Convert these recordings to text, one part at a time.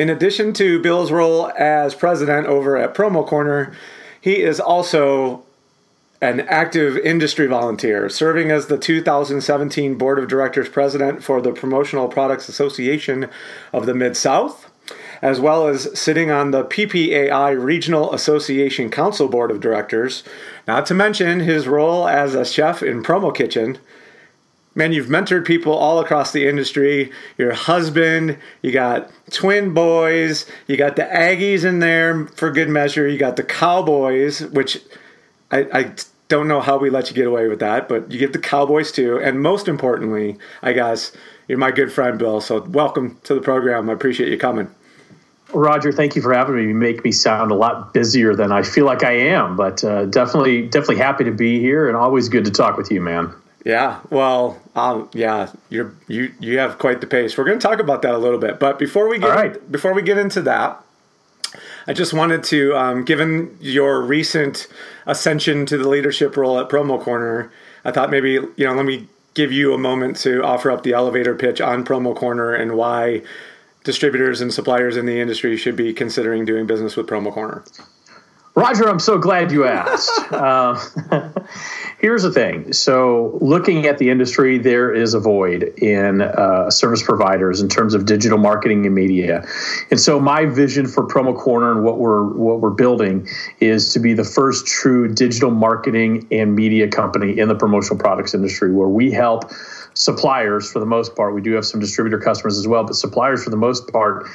In addition to Bill's role as president over at Promo Corner, he is also an active industry volunteer, serving as the 2017 Board of Directors president for the Promotional Products Association of the Mid South, as well as sitting on the PPAI Regional Association Council Board of Directors, not to mention his role as a chef in Promo Kitchen. Man, you've mentored people all across the industry. Your husband, you got twin boys, you got the Aggies in there for good measure, you got the Cowboys, which I, I don't know how we let you get away with that, but you get the Cowboys too. And most importantly, I guess, you're my good friend, Bill. So welcome to the program. I appreciate you coming. Roger, thank you for having me. You make me sound a lot busier than I feel like I am, but uh, definitely, definitely happy to be here, and always good to talk with you, man. Yeah, well, um, yeah, you're you you have quite the pace. We're going to talk about that a little bit, but before we get right. before we get into that, I just wanted to, um, given your recent ascension to the leadership role at Promo Corner, I thought maybe you know let me give you a moment to offer up the elevator pitch on Promo Corner and why distributors and suppliers in the industry should be considering doing business with Promo Corner. Roger, I'm so glad you asked. uh, here's the thing. So, looking at the industry, there is a void in uh, service providers in terms of digital marketing and media. And so, my vision for Promo Corner and what we're what we're building is to be the first true digital marketing and media company in the promotional products industry, where we help suppliers for the most part. We do have some distributor customers as well, but suppliers for the most part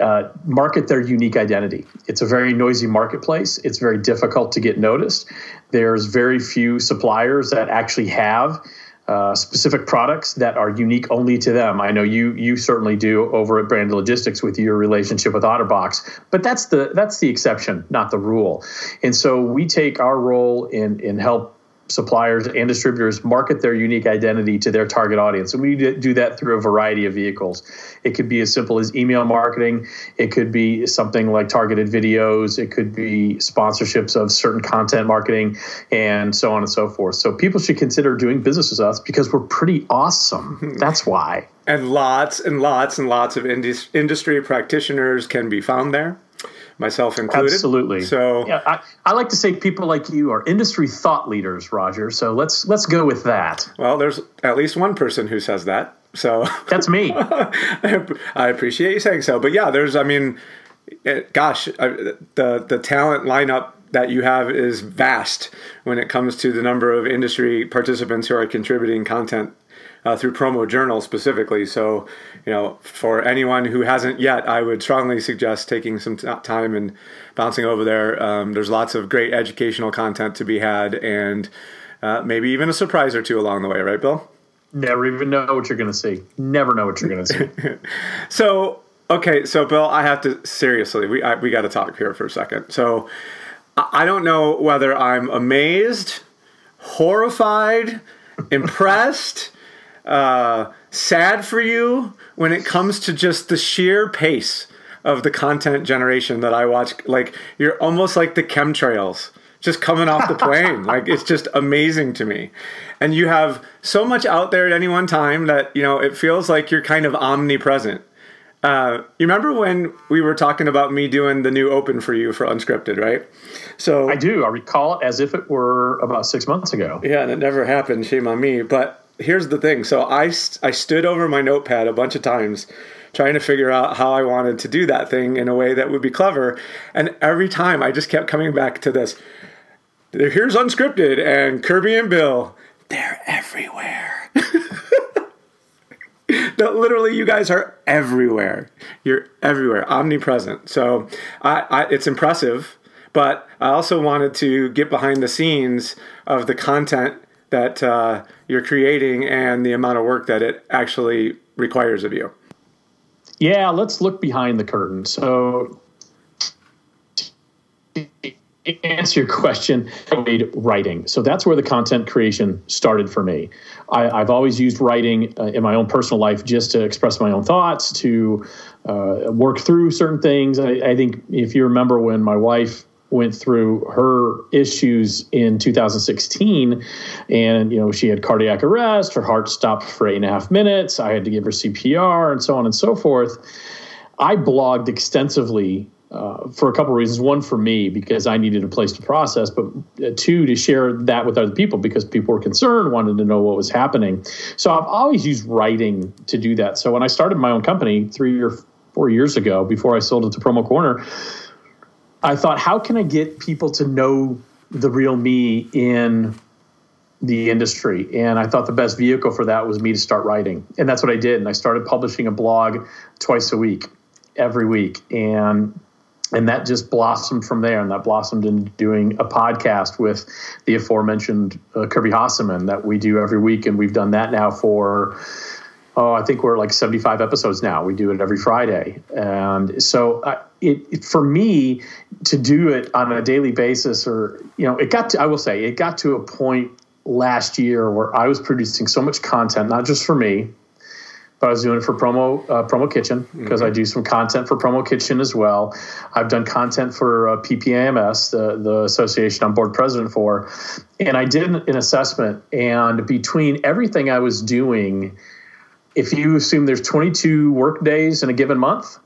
uh, market their unique identity. It's a very noisy marketplace. It's very difficult to get noticed. There's very few suppliers that actually have uh, specific products that are unique only to them. I know you you certainly do over at Brand Logistics with your relationship with OtterBox, but that's the that's the exception, not the rule. And so we take our role in in help suppliers and distributors market their unique identity to their target audience. And we do that through a variety of vehicles. It could be as simple as email marketing, it could be something like targeted videos, it could be sponsorships of certain content marketing, and so on and so forth. So people should consider doing business with us because we're pretty awesome. Hmm. That's why. And lots and lots and lots of industry practitioners can be found there myself included. Absolutely. So yeah, I, I like to say people like you are industry thought leaders, Roger. So let's let's go with that. Well, there's at least one person who says that. So that's me. I appreciate you saying so. But yeah, there's I mean, it, gosh, I, the the talent lineup that you have is vast when it comes to the number of industry participants who are contributing content uh, through Promo Journal specifically. So, you know, for anyone who hasn't yet, I would strongly suggest taking some t- time and bouncing over there. Um, there's lots of great educational content to be had, and uh, maybe even a surprise or two along the way, right, Bill? Never even know what you're going to see. Never know what you're going to see. so, okay, so Bill, I have to seriously, we I, we got to talk here for a second. So, I don't know whether I'm amazed, horrified, impressed, uh, sad for you when it comes to just the sheer pace of the content generation that I watch. Like you're almost like the chemtrails just coming off the plane. like it's just amazing to me. And you have so much out there at any one time that, you know, it feels like you're kind of omnipresent. Uh, you remember when we were talking about me doing the new open for you for unscripted, right? So I do. I recall it as if it were about six months ago. Yeah, and it never happened. Shame on me. But here's the thing. So I I stood over my notepad a bunch of times trying to figure out how I wanted to do that thing in a way that would be clever. And every time I just kept coming back to this. Here's unscripted and Kirby and Bill. They're everywhere. no, literally, you guys are everywhere. You're everywhere, omnipresent. So I, I, it's impressive, but I also wanted to get behind the scenes of the content that uh, you're creating and the amount of work that it actually requires of you. Yeah, let's look behind the curtain. So, answer your question, writing. So that's where the content creation started for me. I, have always used writing uh, in my own personal life just to express my own thoughts, to uh, work through certain things. I, I think if you remember when my wife went through her issues in 2016 and you know she had cardiac arrest her heart stopped for eight and a half minutes i had to give her cpr and so on and so forth. I blogged extensively uh, for a couple of reasons. One for me because i needed a place to process but uh, two to share that with other people because people were concerned wanted to know what was happening. So i've always used writing to do that. So when i started my own company three or four years ago before i sold it to promo corner I thought, how can I get people to know the real me in the industry? And I thought the best vehicle for that was me to start writing. And that's what I did. And I started publishing a blog twice a week, every week. And and that just blossomed from there and that blossomed into doing a podcast with the aforementioned uh, kirby Hasseman that we do every week and we've done that now for oh, I think we're like 75 episodes now. We do it every Friday. And so uh, it, it, for me to do it on a daily basis or, you know, it got to, I will say, it got to a point last year where I was producing so much content, not just for me, but I was doing it for promo uh, promo kitchen because mm-hmm. I do some content for promo kitchen as well. I've done content for uh, PPAMS, the the association I'm board president for, and I did an assessment. And between everything I was doing, if you assume there's 22 work days in a given month,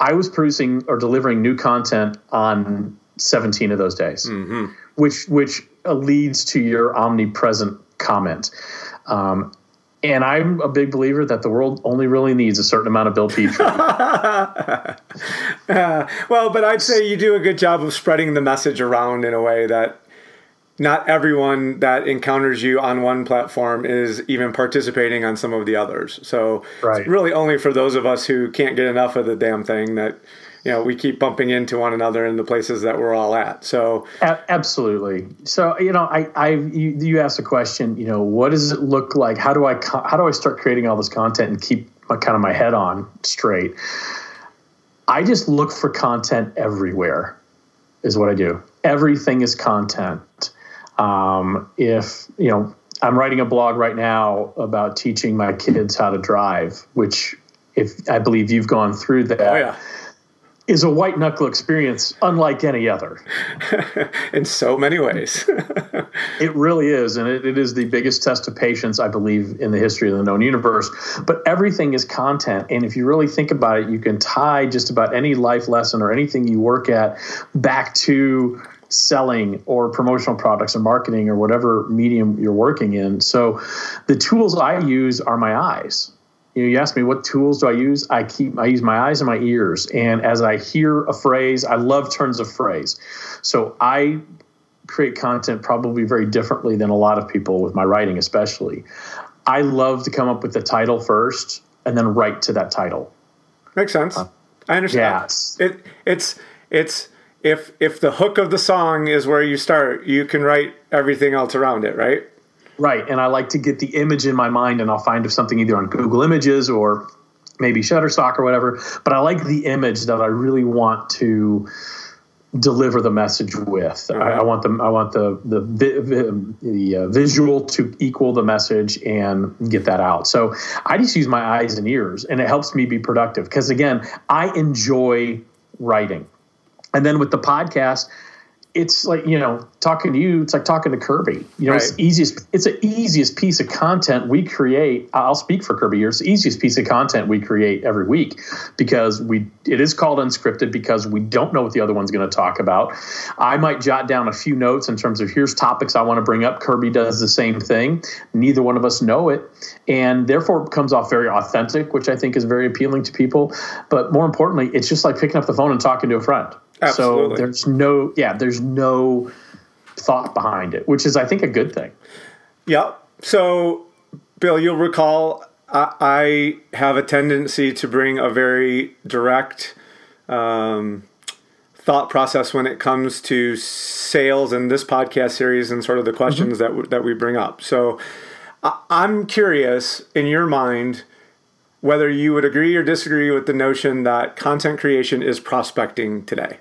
I was producing or delivering new content on 17 of those days, mm-hmm. which which leads to your omnipresent comment. Um, and I'm a big believer that the world only really needs a certain amount of Bill Petrie. uh, well, but I'd say you do a good job of spreading the message around in a way that not everyone that encounters you on one platform is even participating on some of the others. So right. it's really only for those of us who can't get enough of the damn thing that you know we keep bumping into one another in the places that we're all at. So a- absolutely. So you know, I, I you, you asked a question. You know, what does it look like? How do I how do I start creating all this content and keep my, kind of my head on straight? I just look for content everywhere. Is what I do. Everything is content um, if you know, I'm writing a blog right now about teaching my kids how to drive, which, if I believe you've gone through that. Oh, yeah. Is a white knuckle experience unlike any other. in so many ways. it really is. And it, it is the biggest test of patience, I believe, in the history of the known universe. But everything is content. And if you really think about it, you can tie just about any life lesson or anything you work at back to selling or promotional products or marketing or whatever medium you're working in. So the tools I use are my eyes. You know, you ask me what tools do I use? I keep I use my eyes and my ears. And as I hear a phrase, I love turns of phrase. So I create content probably very differently than a lot of people with my writing especially. I love to come up with the title first and then write to that title. Makes sense. Uh, I understand. Yes. It it's it's if if the hook of the song is where you start, you can write everything else around it, right? Right, and I like to get the image in my mind, and I'll find something either on Google Images or maybe Shutterstock or whatever. But I like the image that I really want to deliver the message with. I, I, want the I want the the the, the uh, visual to equal the message and get that out. So I just use my eyes and ears, and it helps me be productive because again, I enjoy writing. And then with the podcast, it's like you know talking to you it's like talking to kirby. You know right. it's easiest it's the easiest piece of content we create. I'll speak for kirby here. It's the easiest piece of content we create every week because we it is called unscripted because we don't know what the other one's going to talk about. I might jot down a few notes in terms of here's topics i want to bring up. Kirby does the same thing. Neither one of us know it. And therefore it comes off very authentic which i think is very appealing to people. But more importantly it's just like picking up the phone and talking to a friend Absolutely. So there's no, yeah, there's no thought behind it, which is, I think, a good thing. Yeah. So, Bill, you'll recall I, I have a tendency to bring a very direct um, thought process when it comes to sales and this podcast series and sort of the questions mm-hmm. that that we bring up. So, I, I'm curious in your mind whether you would agree or disagree with the notion that content creation is prospecting today.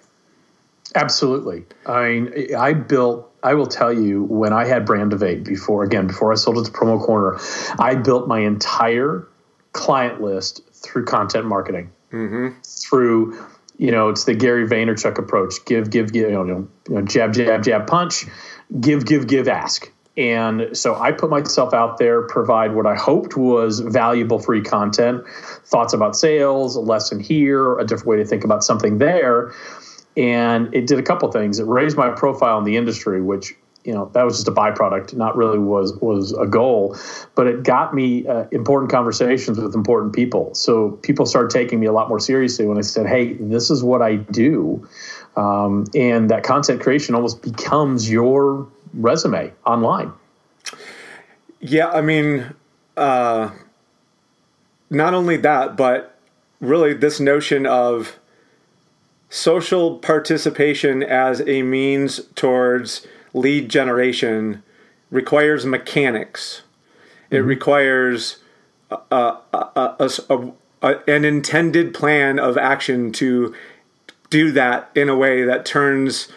Absolutely. I mean, I built. I will tell you when I had Brandivate before. Again, before I sold it to Promo Corner, I built my entire client list through content marketing. Mm-hmm. Through, you know, it's the Gary Vaynerchuk approach: give, give, give. You know, you know, jab, jab, jab, punch. Give, give, give, ask. And so I put myself out there, provide what I hoped was valuable free content, thoughts about sales, a lesson here, a different way to think about something there and it did a couple things. It raised my profile in the industry, which you know that was just a byproduct, not really was was a goal, but it got me uh, important conversations with important people. So people started taking me a lot more seriously when I said, "Hey, this is what I do," um, and that content creation almost becomes your resume online. Yeah, I mean, uh, not only that, but really this notion of social participation as a means towards lead generation requires mechanics. Mm-hmm. It requires a, a, a, an intended plan of action to do that in a way that turns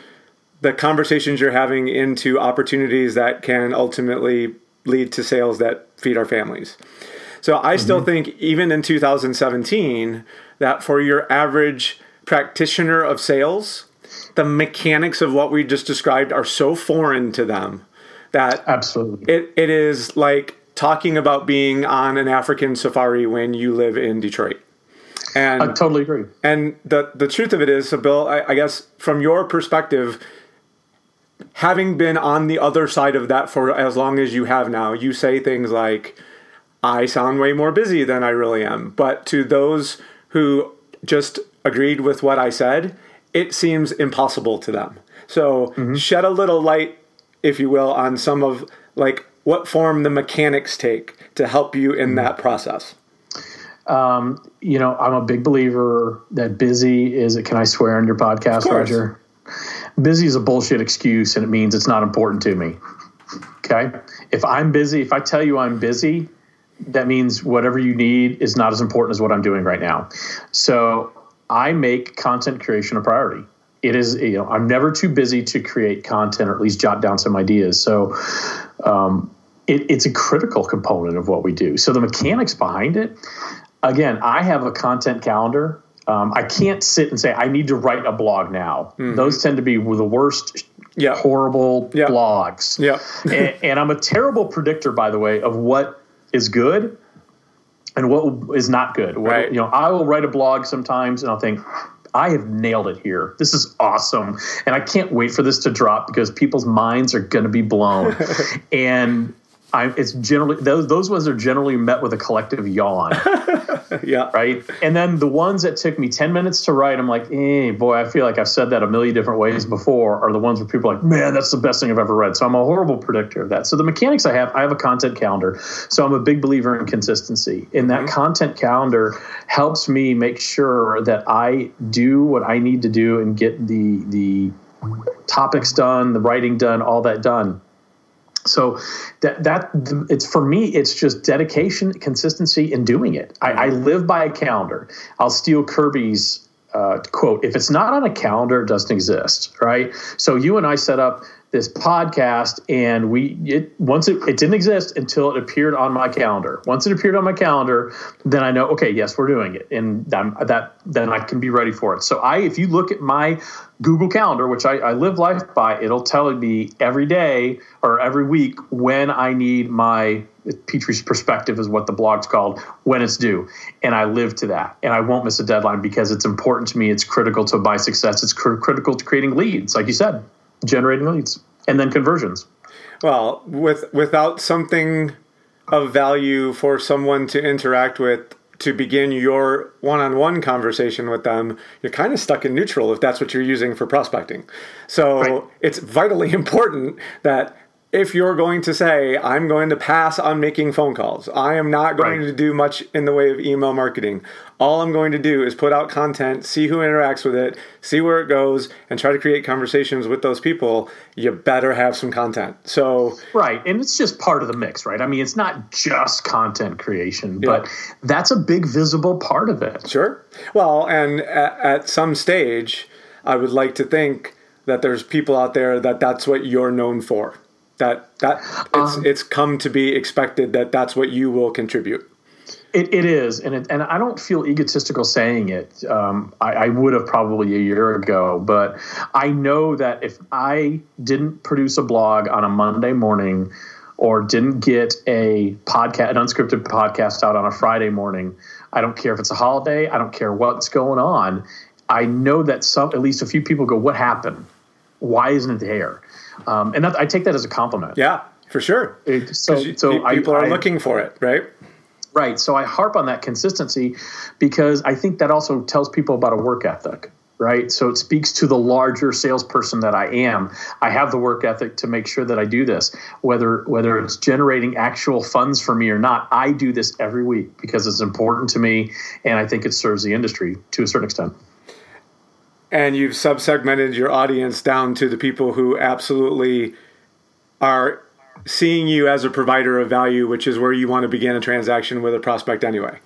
the conversations you're having into opportunities that can ultimately lead to sales that feed our families. So I mm-hmm. still think, even in 2017, that for your average practitioner of sales, the mechanics of what we just described are so foreign to them that absolutely it, it is like talking about being on an African safari when you live in Detroit. And I totally agree. And the the truth of it is, so Bill, I, I guess from your perspective, having been on the other side of that for as long as you have now, you say things like, "I sound way more busy than I really am." But to those who just agreed with what I said, it seems impossible to them. So mm-hmm. shed a little light, if you will, on some of like what form the mechanics take to help you in mm-hmm. that process. Um, you know, I'm a big believer that busy is. it. Can I swear on your podcast, Roger? Busy is a bullshit excuse, and it means it's not important to me. Okay, if I'm busy, if I tell you I'm busy, that means whatever you need is not as important as what I'm doing right now. So I make content creation a priority. It is, you know, I'm never too busy to create content or at least jot down some ideas. So, um, it, it's a critical component of what we do. So the mechanics behind it, again, I have a content calendar. Um, I can't sit and say I need to write a blog now. Mm-hmm. Those tend to be the worst, yeah. horrible yeah. blogs. Yeah, and, and I'm a terrible predictor, by the way, of what is good and what is not good. What, right. You know, I will write a blog sometimes and I'll think, I have nailed it here. This is awesome. And I can't wait for this to drop because people's minds are going to be blown. and I, it's generally those those ones are generally met with a collective yawn. yeah. Right. And then the ones that took me 10 minutes to write, I'm like, eh, boy, I feel like I've said that a million different ways before, are the ones where people are like, man, that's the best thing I've ever read. So I'm a horrible predictor of that. So the mechanics I have, I have a content calendar. So I'm a big believer in consistency. And that mm-hmm. content calendar helps me make sure that I do what I need to do and get the the topics done, the writing done, all that done so that that it's for me it's just dedication consistency in doing it. I, I mm-hmm. live by a calendar. I'll steal kirby's uh, quote if it's not on a calendar it doesn't exist right? So you and i set up this podcast and we it once it, it didn't exist until it appeared on my calendar. Once it appeared on my calendar then i know okay yes we're doing it. And that, that then i can be ready for it. So i if you look at my google calendar which I, I live life by it'll tell me every day or every week when i need my Petrie's perspective is what the blog's called when it's due. And I live to that. And I won't miss a deadline because it's important to me. It's critical to my success. It's cr- critical to creating leads, like you said generating leads and then conversions. Well, with without something of value for someone to interact with to begin your one-on-one conversation with them, you're kind of stuck in neutral if that's what you're using for prospecting. So right. it's vitally important that if you're going to say, I'm going to pass on making phone calls, I am not going right. to do much in the way of email marketing. All I'm going to do is put out content, see who interacts with it, see where it goes, and try to create conversations with those people. You better have some content. So, right. And it's just part of the mix, right? I mean, it's not just content creation, yeah. but that's a big visible part of it. Sure. Well, and at, at some stage, I would like to think that there's people out there that that's what you're known for that that it's um, it's come to be expected that that's what you will contribute. It, it is, and it, and I don't feel egotistical saying it. Um, I, I, would have probably a year ago, but I know that if I didn't produce a blog on a Monday morning, or didn't get a podcast, an unscripted podcast out on a Friday morning, I don't care if it's a holiday. I don't care what's going on. I know that some, at least a few people go, "What happened? Why isn't it there?" Um, and that, I take that as a compliment. Yeah, for sure. It, so, you, so people I, are I, looking for it, right? Right. So I harp on that consistency because I think that also tells people about a work ethic right? So it speaks to the larger salesperson that I am. I have the work ethic to make sure that I do this, whether whether it's generating actual funds for me or not. I do this every week because it's important to me, and I think it serves the industry to a certain extent and you've subsegmented your audience down to the people who absolutely are seeing you as a provider of value, which is where you want to begin a transaction with a prospect anyway.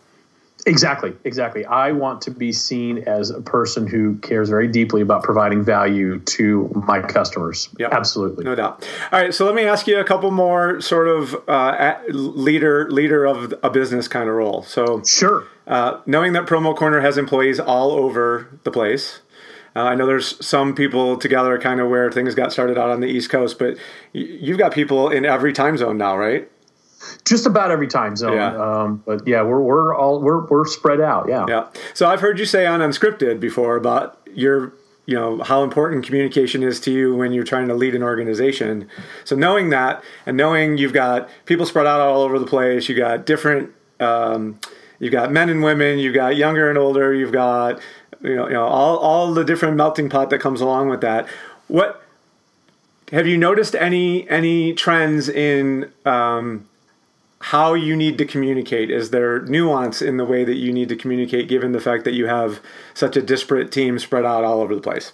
Exactly, exactly. I want to be seen as a person who cares very deeply about providing value to my customers. Yep. Absolutely, no doubt. All right, so let me ask you a couple more sort of uh, leader leader of a business kind of role. So sure, uh, knowing that Promo Corner has employees all over the place, uh, I know there's some people together kind of where things got started out on the East Coast, but you've got people in every time zone now, right? Just about every time zone. Yeah. Um, but yeah, we're, we're all we're, we're spread out. Yeah. Yeah. So I've heard you say on Unscripted before about your you know how important communication is to you when you're trying to lead an organization. So knowing that and knowing you've got people spread out all over the place, you got different. Um, you've got men and women, you've got younger and older, you've got you know, you know all, all the different melting pot that comes along with that. What have you noticed any any trends in um, how you need to communicate? Is there nuance in the way that you need to communicate, given the fact that you have such a disparate team spread out all over the place?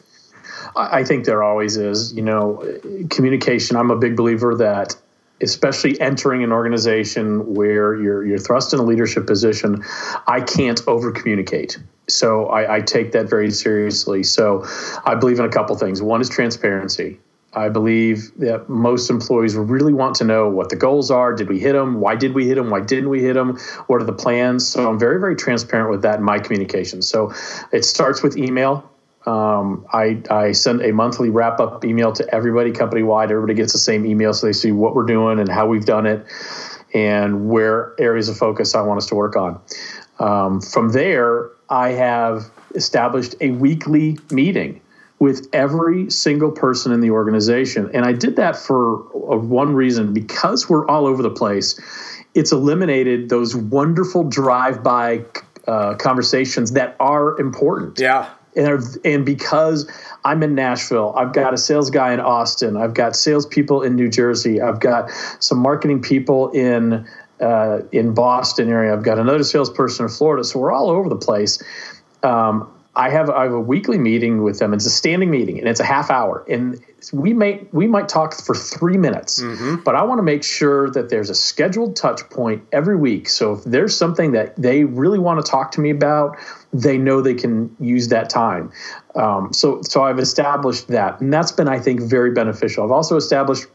I think there always is. You know, communication. I'm a big believer that especially entering an organization where you're you're thrust in a leadership position, I can't over communicate. So I, I, take that very seriously. So I believe in a couple things. One is transparency. I believe that most employees really want to know what the goals are. Did we hit them? Why did we hit them? Why didn't we hit them? What are the plans? So I'm very, very transparent with that in my communication. So it starts with email. Um, I, I send a monthly wrap up email to everybody company wide. Everybody gets the same email so they see what we're doing and how we've done it and where areas of focus I want us to work on. Um, from there, I have established a weekly meeting with every single person in the organization. And I did that for one reason because we're all over the place. It's eliminated those wonderful drive by uh, conversations that are important. Yeah. And, and because I'm in Nashville, I've got a sales guy in Austin, I've got salespeople in New Jersey, I've got some marketing people in uh, in Boston area, I've got another salesperson in Florida, so we're all over the place. Um, I have I have a weekly meeting with them. It's a standing meeting, and it's a half hour. And we may we might talk for three minutes, mm-hmm. but I want to make sure that there's a scheduled touch point every week. So if there's something that they really want to talk to me about, they know they can use that time. Um, so so I've established that, and that's been I think very beneficial. I've also established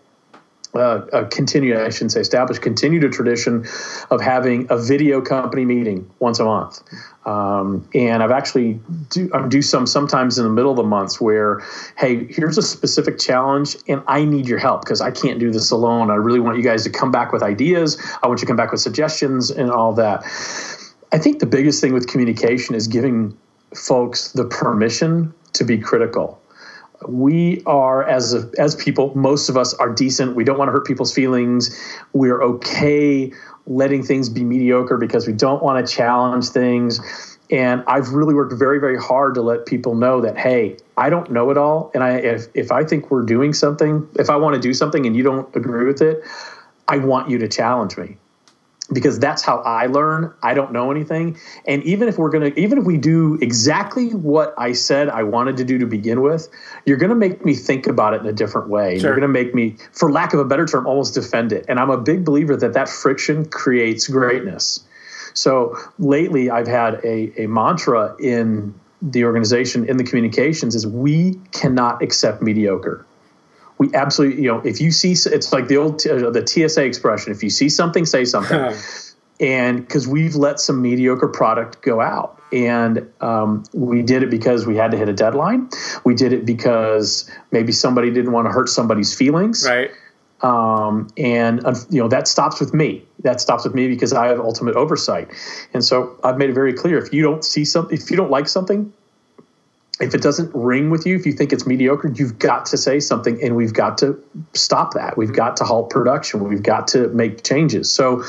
uh, a continued, I shouldn't say established, continued a tradition of having a video company meeting once a month. Um, and I've actually do I do some sometimes in the middle of the months where, hey, here's a specific challenge, and I need your help because I can't do this alone. I really want you guys to come back with ideas. I want you to come back with suggestions and all that. I think the biggest thing with communication is giving folks the permission to be critical we are as a, as people most of us are decent. We don't want to hurt people's feelings. We're okay letting things be mediocre because we don't want to challenge things. And i've really worked very very hard to let people know that hey i don't know it all. And i if, if i think we're doing something if i want to do something and you don't agree with it i want you to challenge me because that's how I learn. I don't know anything. And even if we're going to, even if we do exactly what I said I wanted to do to begin with, you're going to make me think about it in a different way. Sure. You're going to make me, for lack of a better term, almost defend it. And I'm a big believer that that friction creates greatness. So lately, I've had a, a mantra in the organization, in the communications, is we cannot accept mediocre we absolutely, you know, if you see, it's like the old uh, the TSA expression: if you see something, say something. and because we've let some mediocre product go out, and um, we did it because we had to hit a deadline. We did it because maybe somebody didn't want to hurt somebody's feelings, right? Um, and you know that stops with me. That stops with me because I have ultimate oversight, and so I've made it very clear: if you don't see something, if you don't like something, if it doesn't ring with you, if you think it's mediocre, you've got to say something and we've got to stop that. We've got to halt production. We've got to make changes. So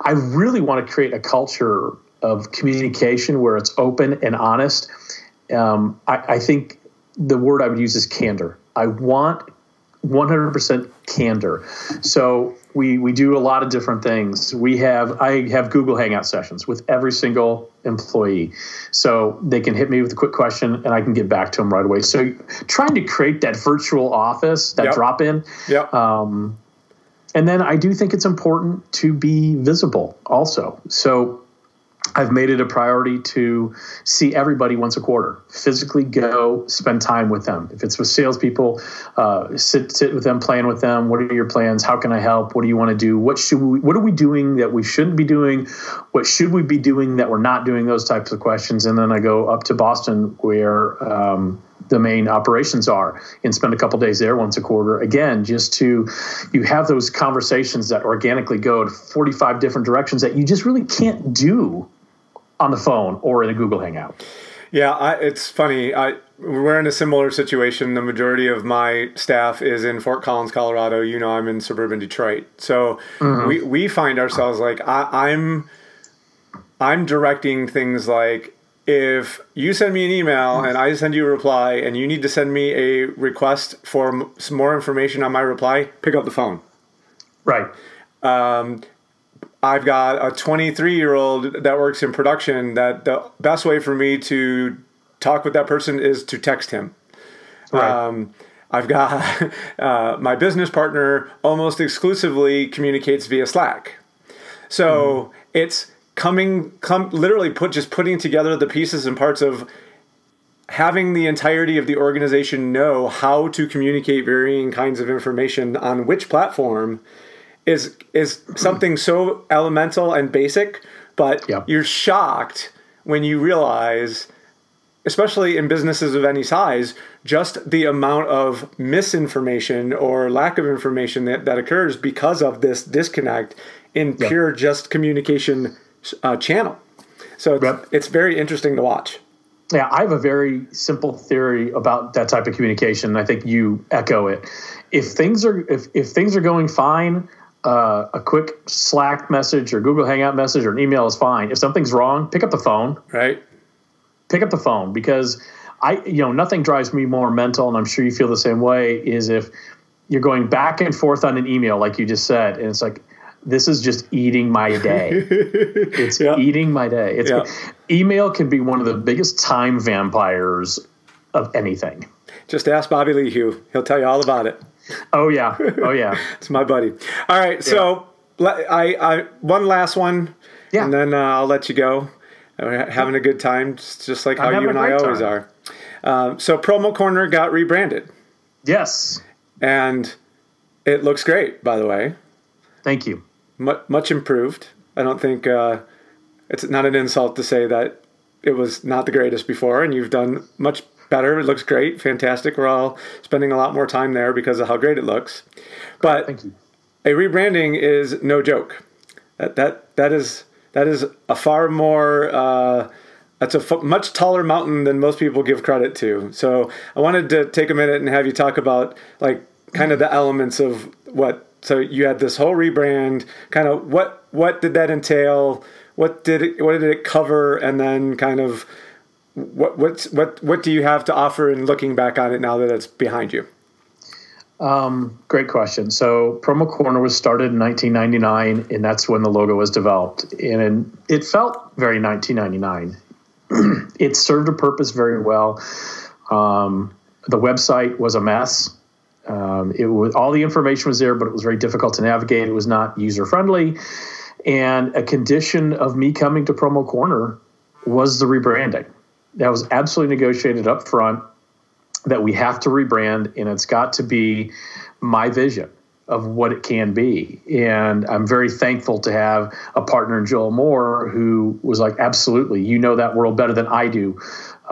I really want to create a culture of communication where it's open and honest. Um, I, I think the word I would use is candor. I want 100% candor. So we we do a lot of different things. We have I have Google Hangout sessions with every single employee, so they can hit me with a quick question and I can get back to them right away. So trying to create that virtual office, that yep. drop in. Yeah. Um, and then I do think it's important to be visible also. So I've made it a priority to see everybody once a quarter. Physically go spend time with them. If it's with salespeople, uh, sit sit with them, plan with them. What are your plans? How can I help? What do you want to do? What should we? What are we doing that we shouldn't be doing? What should we be doing that we're not doing? Those types of questions. And then I go up to Boston where. Um, the main operations are and spend a couple days there once a quarter again just to you have those conversations that organically go to 45 different directions that you just really can't do on the phone or in a Google Hangout. Yeah, I, it's funny. I, we're in a similar situation. The majority of my staff is in Fort Collins, Colorado. You know, I'm in suburban Detroit, so mm-hmm. we we find ourselves like I, I'm I'm directing things like if you send me an email and I send you a reply and you need to send me a request for some more information on my reply, pick up the phone. Right. Um, I've got a 23 year old that works in production that the best way for me to talk with that person is to text him. Right. Um, I've got uh, my business partner almost exclusively communicates via Slack. So mm. it's coming, come literally put just putting together the pieces and parts of having the entirety of the organization know how to communicate varying kinds of information on which platform is is something so elemental and basic, but yep. you're shocked when you realize especially in businesses of any size, just the amount of misinformation or lack of information that, that occurs because of this disconnect in yep. pure just communication uh, channel. So it's, yep. it's very interesting to watch. Yeah, I have a very simple theory about that type of communication. I think you echo it. If things are if, if things are going fine, uh, a quick Slack message or Google Hangout message or an email is fine. If something's wrong, pick up the phone. Right. Pick up the phone because I, you know, nothing drives me more mental, and I'm sure you feel the same way. Is if you're going back and forth on an email, like you just said, and it's like this is just eating my day. it's eating my day. It's email can be one of the biggest time vampires of anything. Just ask Bobby Lehew. He'll tell you all about it. Oh yeah. Oh yeah. it's my buddy. All right. Yeah. So I, I one last one. Yeah. And then uh, I'll let you go. We're having a good time, just like how you and I always time. are. Um, so Promo Corner got rebranded. Yes. And it looks great, by the way. Thank you. Much, much improved. I don't think uh, it's not an insult to say that it was not the greatest before, and you've done much better. It looks great, fantastic. We're all spending a lot more time there because of how great it looks. But a rebranding is no joke. That that that is that is a far more uh, that's a f- much taller mountain than most people give credit to. So I wanted to take a minute and have you talk about like kind of the elements of what. So you had this whole rebrand. Kind of what what did that entail? What did it what did it cover? And then kind of what what's what what do you have to offer in looking back on it now that it's behind you? Um, great question. So Promo Corner was started in 1999, and that's when the logo was developed, and it felt very 1999. it served a purpose very well. Um, the website was a mess. Um, it was all the information was there, but it was very difficult to navigate. It was not user friendly, and a condition of me coming to Promo Corner was the rebranding that was absolutely negotiated up front that we have to rebrand and it's got to be my vision of what it can be. And I'm very thankful to have a partner in Joel Moore who was like, absolutely, you know that world better than I do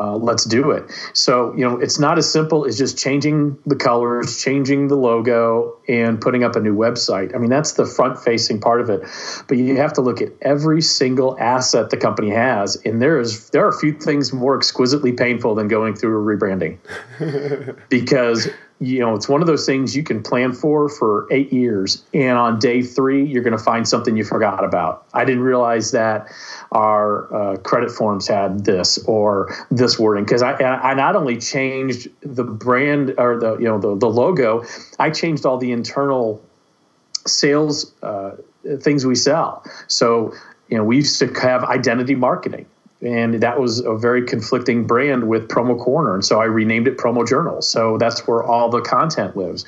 uh, let's do it. So, you know, it's not as simple as just changing the colors, changing the logo, and putting up a new website. I mean, that's the front facing part of it. But you have to look at every single asset the company has. And there is there are a few things more exquisitely painful than going through a rebranding. because you know, it's one of those things you can plan for for eight years, and on day three, you're going to find something you forgot about. I didn't realize that our uh, credit forms had this or this wording because I, I not only changed the brand or the you know the, the logo, I changed all the internal sales uh, things we sell. So you know, we used to have identity marketing and that was a very conflicting brand with promo corner and so i renamed it promo journal so that's where all the content lives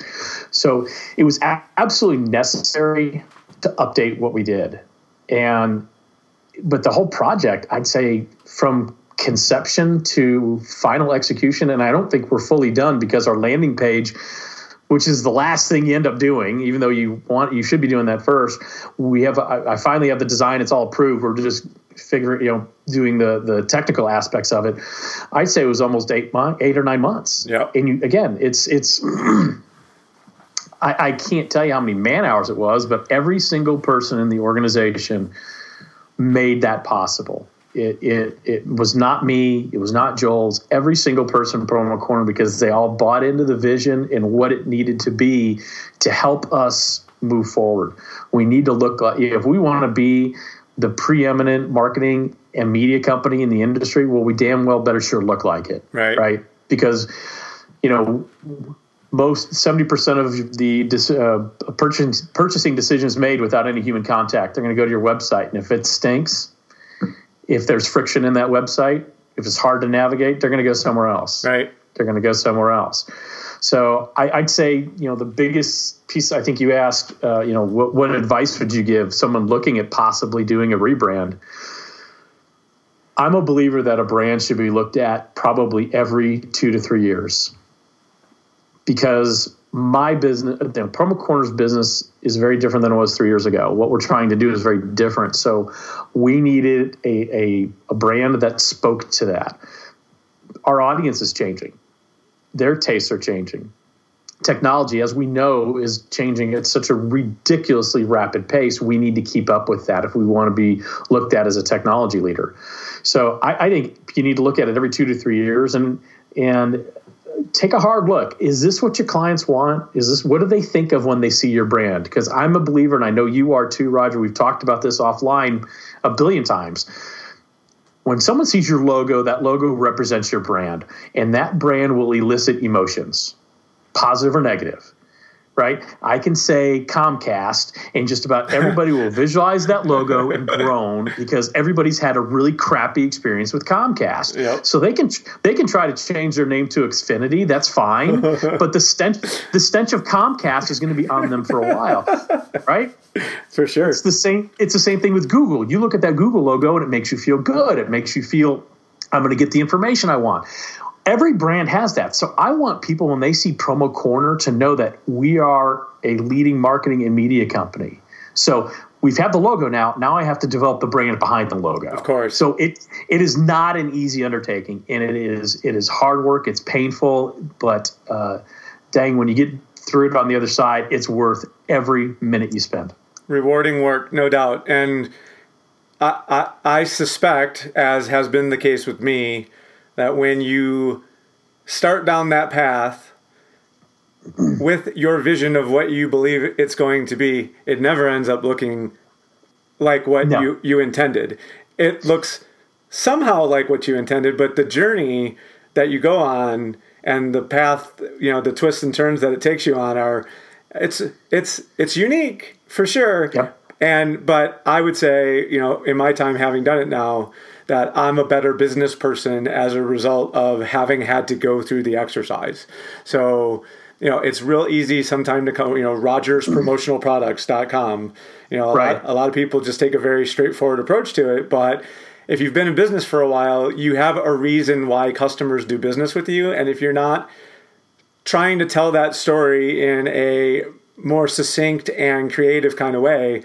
so it was a- absolutely necessary to update what we did and but the whole project i'd say from conception to final execution and i don't think we're fully done because our landing page which is the last thing you end up doing, even though you want you should be doing that first. We have I, I finally have the design; it's all approved. We're just figuring, you know, doing the the technical aspects of it. I'd say it was almost eight months, eight or nine months. Yeah, and you again, it's it's. I, I can't tell you how many man hours it was, but every single person in the organization made that possible. It, it, it was not me. It was not Joel's. Every single person in Promo Corner because they all bought into the vision and what it needed to be to help us move forward. We need to look like if we want to be the preeminent marketing and media company in the industry. Well, we damn well better sure look like it, right? Right? Because you know most 70% of the uh, purchasing, purchasing decisions made without any human contact. They're going to go to your website, and if it stinks, if there's friction in that website, if it's hard to navigate, they're going to go somewhere else. Right. They're going to go somewhere else. So I, would say, you know, the biggest piece I think you asked, uh, you know, what, what advice would you give someone looking at possibly doing a rebrand? I'm a believer that a brand should be looked at probably every two to three years because my business, know, Promo Corner's business is very different than it was three years ago. What we're trying to do is very different. So we needed a, a, a brand that spoke to that. Our audience is changing, their tastes are changing. Technology, as we know, is changing at such a ridiculously rapid pace. We need to keep up with that if we want to be looked at as a technology leader. So I, I think you need to look at it every two to three years and and take a hard look. Is this what your clients want? Is this what do they think of when they see your brand? Because I'm a believer, and I know you are too, Roger. We've talked about this offline a billion times. When someone sees your logo, that logo represents your brand, and that brand will elicit emotions, positive or negative right? I can say Comcast, and just about everybody will visualize that logo and groan because everybody's had a really crappy experience with Comcast. Yep. So they can they can try to change their name to Xfinity. That's fine, but the stench the stench of Comcast is going to be on them for a while, right? For sure. It's the same. It's the same thing with Google. You look at that Google logo and it makes you feel good. It makes you feel I'm going to get the information I want every brand has that. So I want people when they see Promo Corner to know that we are a leading marketing and media company. So we've had the logo now. Now I have to develop the brand behind the logo. Of course. So it it is not an easy undertaking, and it is it is hard work. It's painful, but uh, dang, when you get through it on the other side, it's worth every minute you spend. Rewarding work, no doubt, and I, I, I suspect, as has been the case with me, that when you start down that path with your vision of what you believe it's going to be, it never ends up looking like what no. you, you intended. It looks somehow like what you intended, but the journey that you go on and the path, you know, the twists and turns that it takes you on are it's it's it's unique for sure. Yep. And but I would say, you know, in my time having done it now, that I'm a better business person as a result of having had to go through the exercise. So, you know, it's real easy sometimes to come, you know, rogerspromotionalproducts.com. Mm-hmm. You know, a, right. lot, a lot of people just take a very straightforward approach to it, but if you've been in business for a while, you have a reason why customers do business with you. And if you're not trying to tell that story in a more succinct and creative kind of way,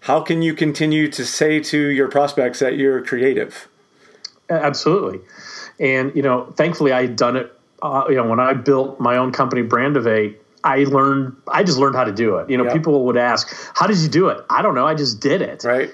how can you continue to say to your prospects that you're creative? Absolutely. And, you know, thankfully I had done it, uh, you know, when I built my own company, Brandivate, I learned, I just learned how to do it. You know, yep. people would ask, how did you do it? I don't know. I just did it. Right.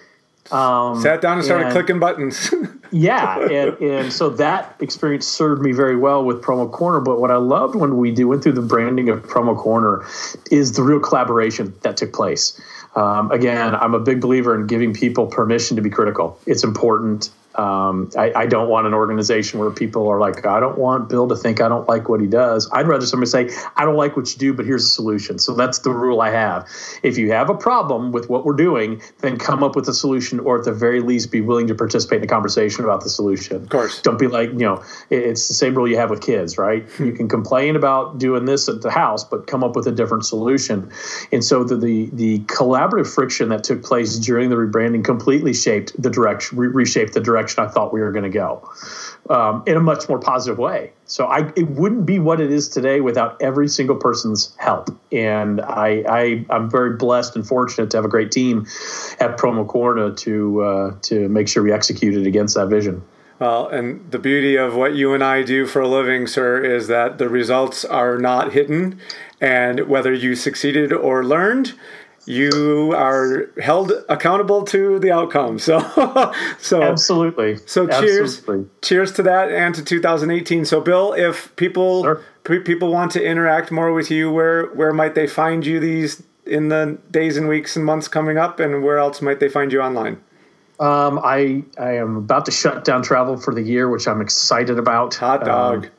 Um, Sat down and started and, clicking buttons. yeah, and, and so that experience served me very well with Promo Corner. But what I loved when we do, went through the branding of Promo Corner is the real collaboration that took place. Um, again, I'm a big believer in giving people permission to be critical. It's important. Um, I, I, don't want an organization where people are like, I don't want Bill to think I don't like what he does. I'd rather somebody say, I don't like what you do, but here's a solution. So that's the rule I have. If you have a problem with what we're doing, then come up with a solution, or at the very least, be willing to participate in a conversation about the solution. Of course. Don't be like, you know, it's the same rule you have with kids, right? you can complain about doing this at the house, but come up with a different solution. And so the the, the collaborative friction that took place during the rebranding completely shaped the direction, re- reshaped the direction direction I thought we were going to go um, in a much more positive way. So I, it wouldn't be what it is today without every single person's help. And I, I am very blessed and fortunate to have a great team at Promo Corner to uh, to make sure we executed against that vision. Well, and the beauty of what you and I do for a living, sir, is that the results are not hidden. And whether you succeeded or learned, you are held accountable to the outcome. So, so absolutely. So, cheers, absolutely. cheers to that and to 2018. So, Bill, if people sure. people want to interact more with you, where where might they find you these in the days and weeks and months coming up, and where else might they find you online? Um, I I am about to shut down travel for the year, which I'm excited about. Hot dog. Um,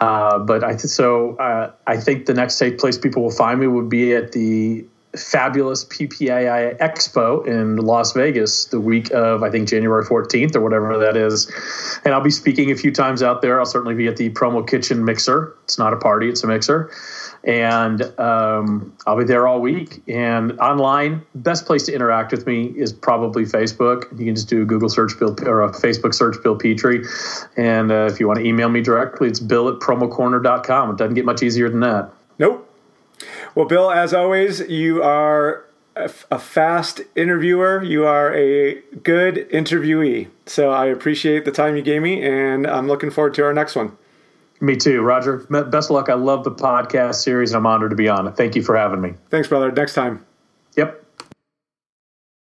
uh, but I th- so uh, I think the next safe place people will find me would be at the fabulous PPAI Expo in Las Vegas the week of I think January 14th or whatever that is. And I'll be speaking a few times out there. I'll certainly be at the Promo Kitchen Mixer. It's not a party, it's a mixer. And um, I'll be there all week. And online, best place to interact with me is probably Facebook. You can just do a Google search Bill or a Facebook search Bill Petrie. And uh, if you want to email me directly, it's bill at promocorner.com. It doesn't get much easier than that. Nope. Well, Bill, as always, you are a, fast interviewer. You are a good interviewee. So I appreciate the time you gave me, and I'm looking forward to our next one. Me too, Roger. Best of luck. I love the podcast series, and I'm honored to be on it. Thank you for having me. Thanks, brother. Next time. Yep.